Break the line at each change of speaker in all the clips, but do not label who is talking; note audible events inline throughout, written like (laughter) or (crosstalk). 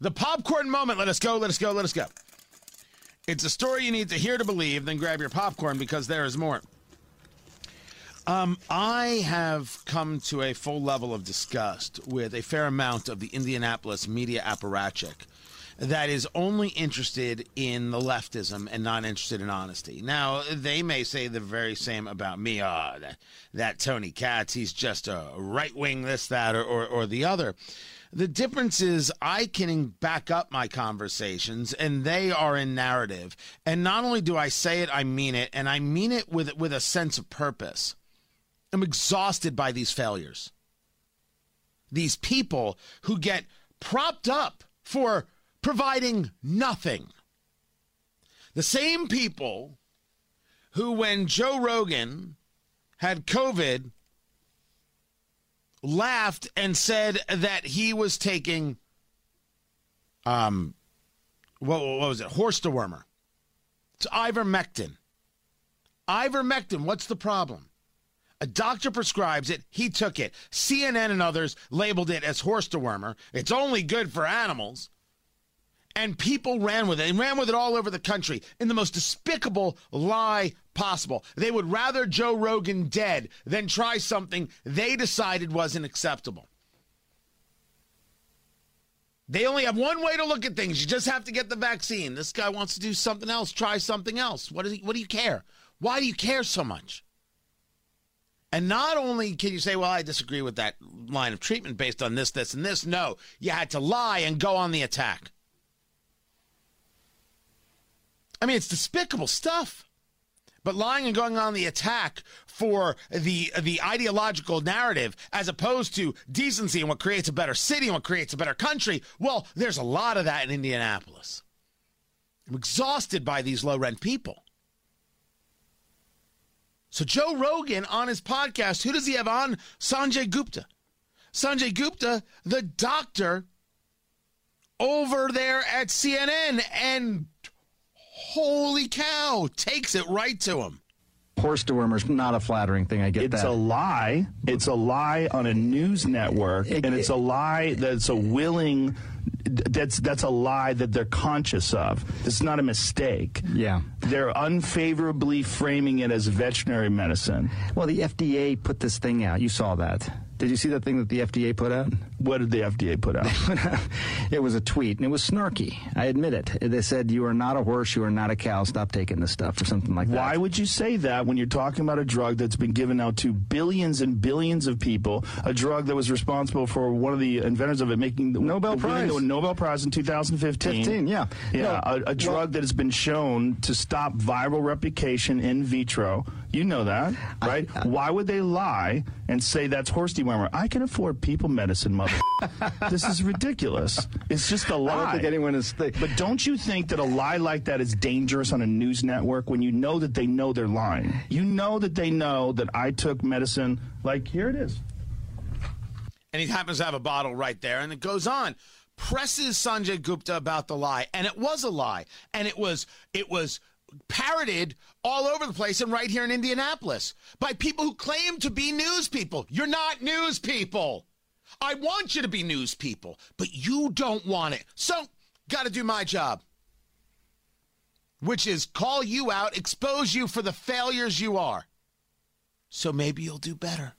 The popcorn moment. Let us go, let us go, let us go. It's a story you need to hear to believe, then grab your popcorn because there is more. Um, I have come to a full level of disgust with a fair amount of the Indianapolis media apparatchik that is only interested in the leftism and not interested in honesty. Now, they may say the very same about me. Ah, oh, that, that Tony Katz, he's just a right wing, this, that, or, or, or the other. The difference is I can back up my conversations and they are in narrative. And not only do I say it, I mean it, and I mean it with with a sense of purpose. I'm exhausted by these failures. These people who get propped up for providing nothing. The same people who, when Joe Rogan had COVID, laughed and said that he was taking, um, what, what was it, horse dewormer. It's ivermectin. Ivermectin, what's the problem? A doctor prescribes it. He took it. CNN and others labeled it as horse dewormer. It's only good for animals and people ran with it and ran with it all over the country in the most despicable lie possible. They would rather Joe Rogan dead than try something they decided wasn't acceptable. They only have one way to look at things. You just have to get the vaccine. This guy wants to do something else, try something else. What, is he, what do you care? Why do you care so much? And not only can you say, well, I disagree with that line of treatment based on this, this, and this. No, you had to lie and go on the attack. I mean, it's despicable stuff. But lying and going on the attack for the the ideological narrative as opposed to decency and what creates a better city and what creates a better country, well, there's a lot of that in Indianapolis. I'm exhausted by these low rent people. So Joe Rogan on his podcast, who does he have on? Sanjay Gupta. Sanjay Gupta, the doctor over there at CNN and holy cow, takes it right to him.
Horse dewormer's not a flattering thing. I get
it's
that.
It's a lie. It's a lie on a news network, it, and it's a lie that's a willing. That's that's a lie that they're conscious of. It's not a mistake.
Yeah,
they're unfavorably framing it as veterinary medicine.
Well, the FDA put this thing out. You saw that. Did you see the thing that the FDA put out?
What did the FDA put out? (laughs)
it was a tweet, and it was snarky. I admit it. They said, You are not a horse, you are not a cow, stop taking this stuff, or something like that.
Why would you say that when you're talking about a drug that's been given out to billions and billions of people, a drug that was responsible for one of the inventors of it making the
Nobel Prize?
The Nobel Prize in 2015.
15, yeah.
Yeah, no, a, a, drug well, that has been shown to stop viral replication in vitro. You know that, right? I, I, Why would they lie and say that's horse dewormer? I can afford people medicine, mother. (laughs) this is ridiculous. It's just a lie.
I don't think anyone is.
Th- but don't you think that a lie like that is dangerous on a news network when you know that they know they're lying? You know that they know that I took medicine. Like here it is.
And he happens to have a bottle right there, and it goes on presses Sanjay Gupta about the lie, and it was a lie, and it was it was parroted all over the place and right here in Indianapolis by people who claim to be news people. You're not news people. I want you to be news people, but you don't want it. So, got to do my job, which is call you out, expose you for the failures you are. So maybe you'll do better.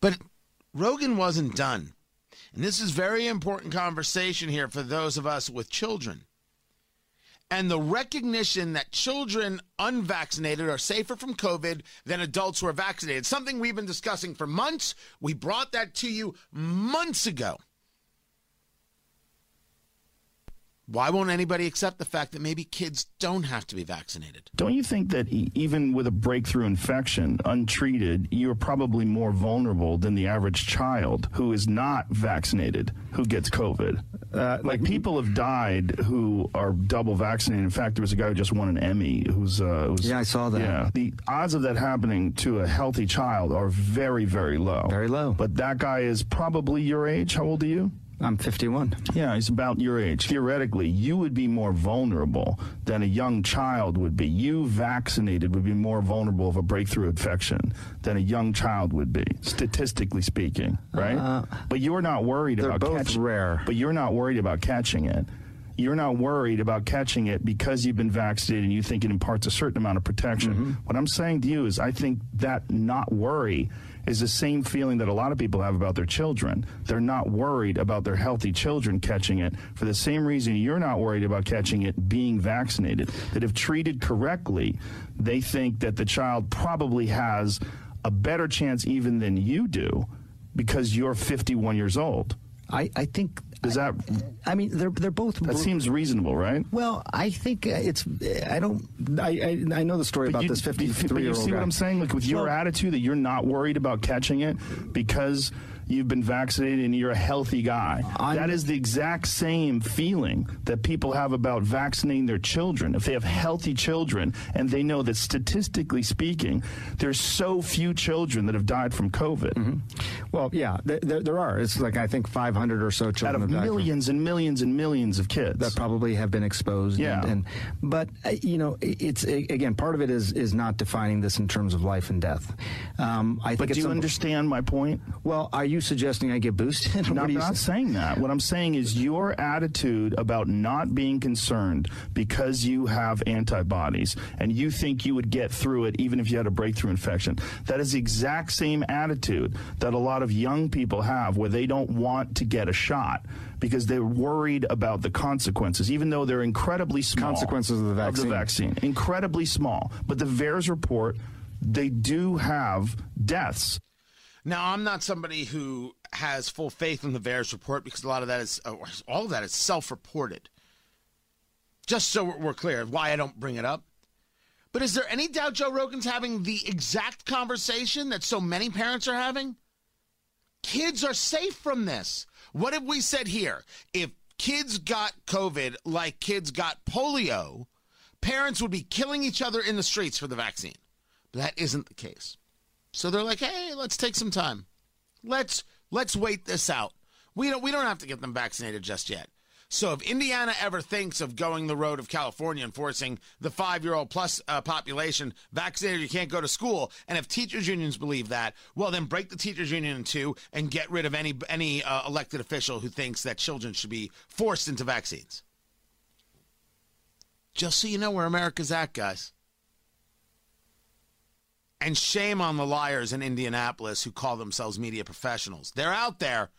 But Rogan wasn't done. And this is very important conversation here for those of us with children and the recognition that children unvaccinated are safer from COVID than adults who are vaccinated. Something we've been discussing for months. We brought that to you months ago. Why won't anybody accept the fact that maybe kids don't have to be vaccinated?
Don't you think that even with a breakthrough infection, untreated, you're probably more vulnerable than the average child who is not vaccinated who gets COVID? Uh, like people have died who are double vaccinated. In fact, there was a guy who just won an Emmy who's. Uh,
was, yeah, I saw that.
Yeah, the odds of that happening to a healthy child are very, very low.
Very low.
But that guy is probably your age. How old are you?
I'm 51.
Yeah, he's about your age. Theoretically, you would be more vulnerable than a young child would be. You vaccinated would be more vulnerable of a breakthrough infection than a young child would be, statistically speaking, right? Uh, but you're not worried
they're
about
both
catching
rare.
But you're not worried about catching it. You're not worried about catching it because you've been vaccinated and you think it imparts a certain amount of protection. Mm-hmm. What I'm saying to you is I think that not worry is the same feeling that a lot of people have about their children. They're not worried about their healthy children catching it for the same reason you're not worried about catching it being vaccinated. That if treated correctly, they think that the child probably has a better chance even than you do because you're 51 years old.
I, I think
does that?
I mean, they're they're both.
That seems reasonable, right?
Well, I think uh, it's. I don't. I I, I know the story
but
about
you,
this fifty-three year old.
You see
guy.
what I'm saying? Like with your well, attitude that you're not worried about catching it because you've been vaccinated and you're a healthy guy. I'm, that is the exact same feeling that people have about vaccinating their children. If they have healthy children and they know that statistically speaking, there's so few children that have died from COVID. Mm-hmm.
Well, yeah, there, there, are. It's like I think 500 or so children
out of millions
from,
and millions and millions of kids
that probably have been exposed.
Yeah,
and, and but uh, you know, it's again part of it is is not defining this in terms of life and death.
Um, I think. But do you understand my point?
Well, are you suggesting I get boosted? (laughs)
No, I'm not
say?
saying that. What I'm saying is your attitude about not being concerned because you have antibodies and you think you would get through it even if you had a breakthrough infection. That is the exact same attitude that a lot of young people have where they don't want to get a shot because they're worried about the consequences, even though they're incredibly small.
Consequences of the vaccine.
Of the vaccine. Incredibly small. But the VAERS report, they do have deaths.
Now, I'm not somebody who has full faith in the VAERS report because a lot of that is, uh, all of that is self reported. Just so we're clear, why I don't bring it up. But is there any doubt Joe Rogan's having the exact conversation that so many parents are having? Kids are safe from this. What have we said here? If kids got COVID like kids got polio, parents would be killing each other in the streets for the vaccine. But that isn't the case. So they're like, "Hey, let's take some time. Let's let's wait this out. We don't we don't have to get them vaccinated just yet. So if Indiana ever thinks of going the road of California and forcing the five-year-old plus uh, population vaccinated, you can't go to school, and if teachers unions believe that, well then break the teachers union in two and get rid of any any uh, elected official who thinks that children should be forced into vaccines. Just so you know where America's at, guys. And shame on the liars in Indianapolis who call themselves media professionals. They're out there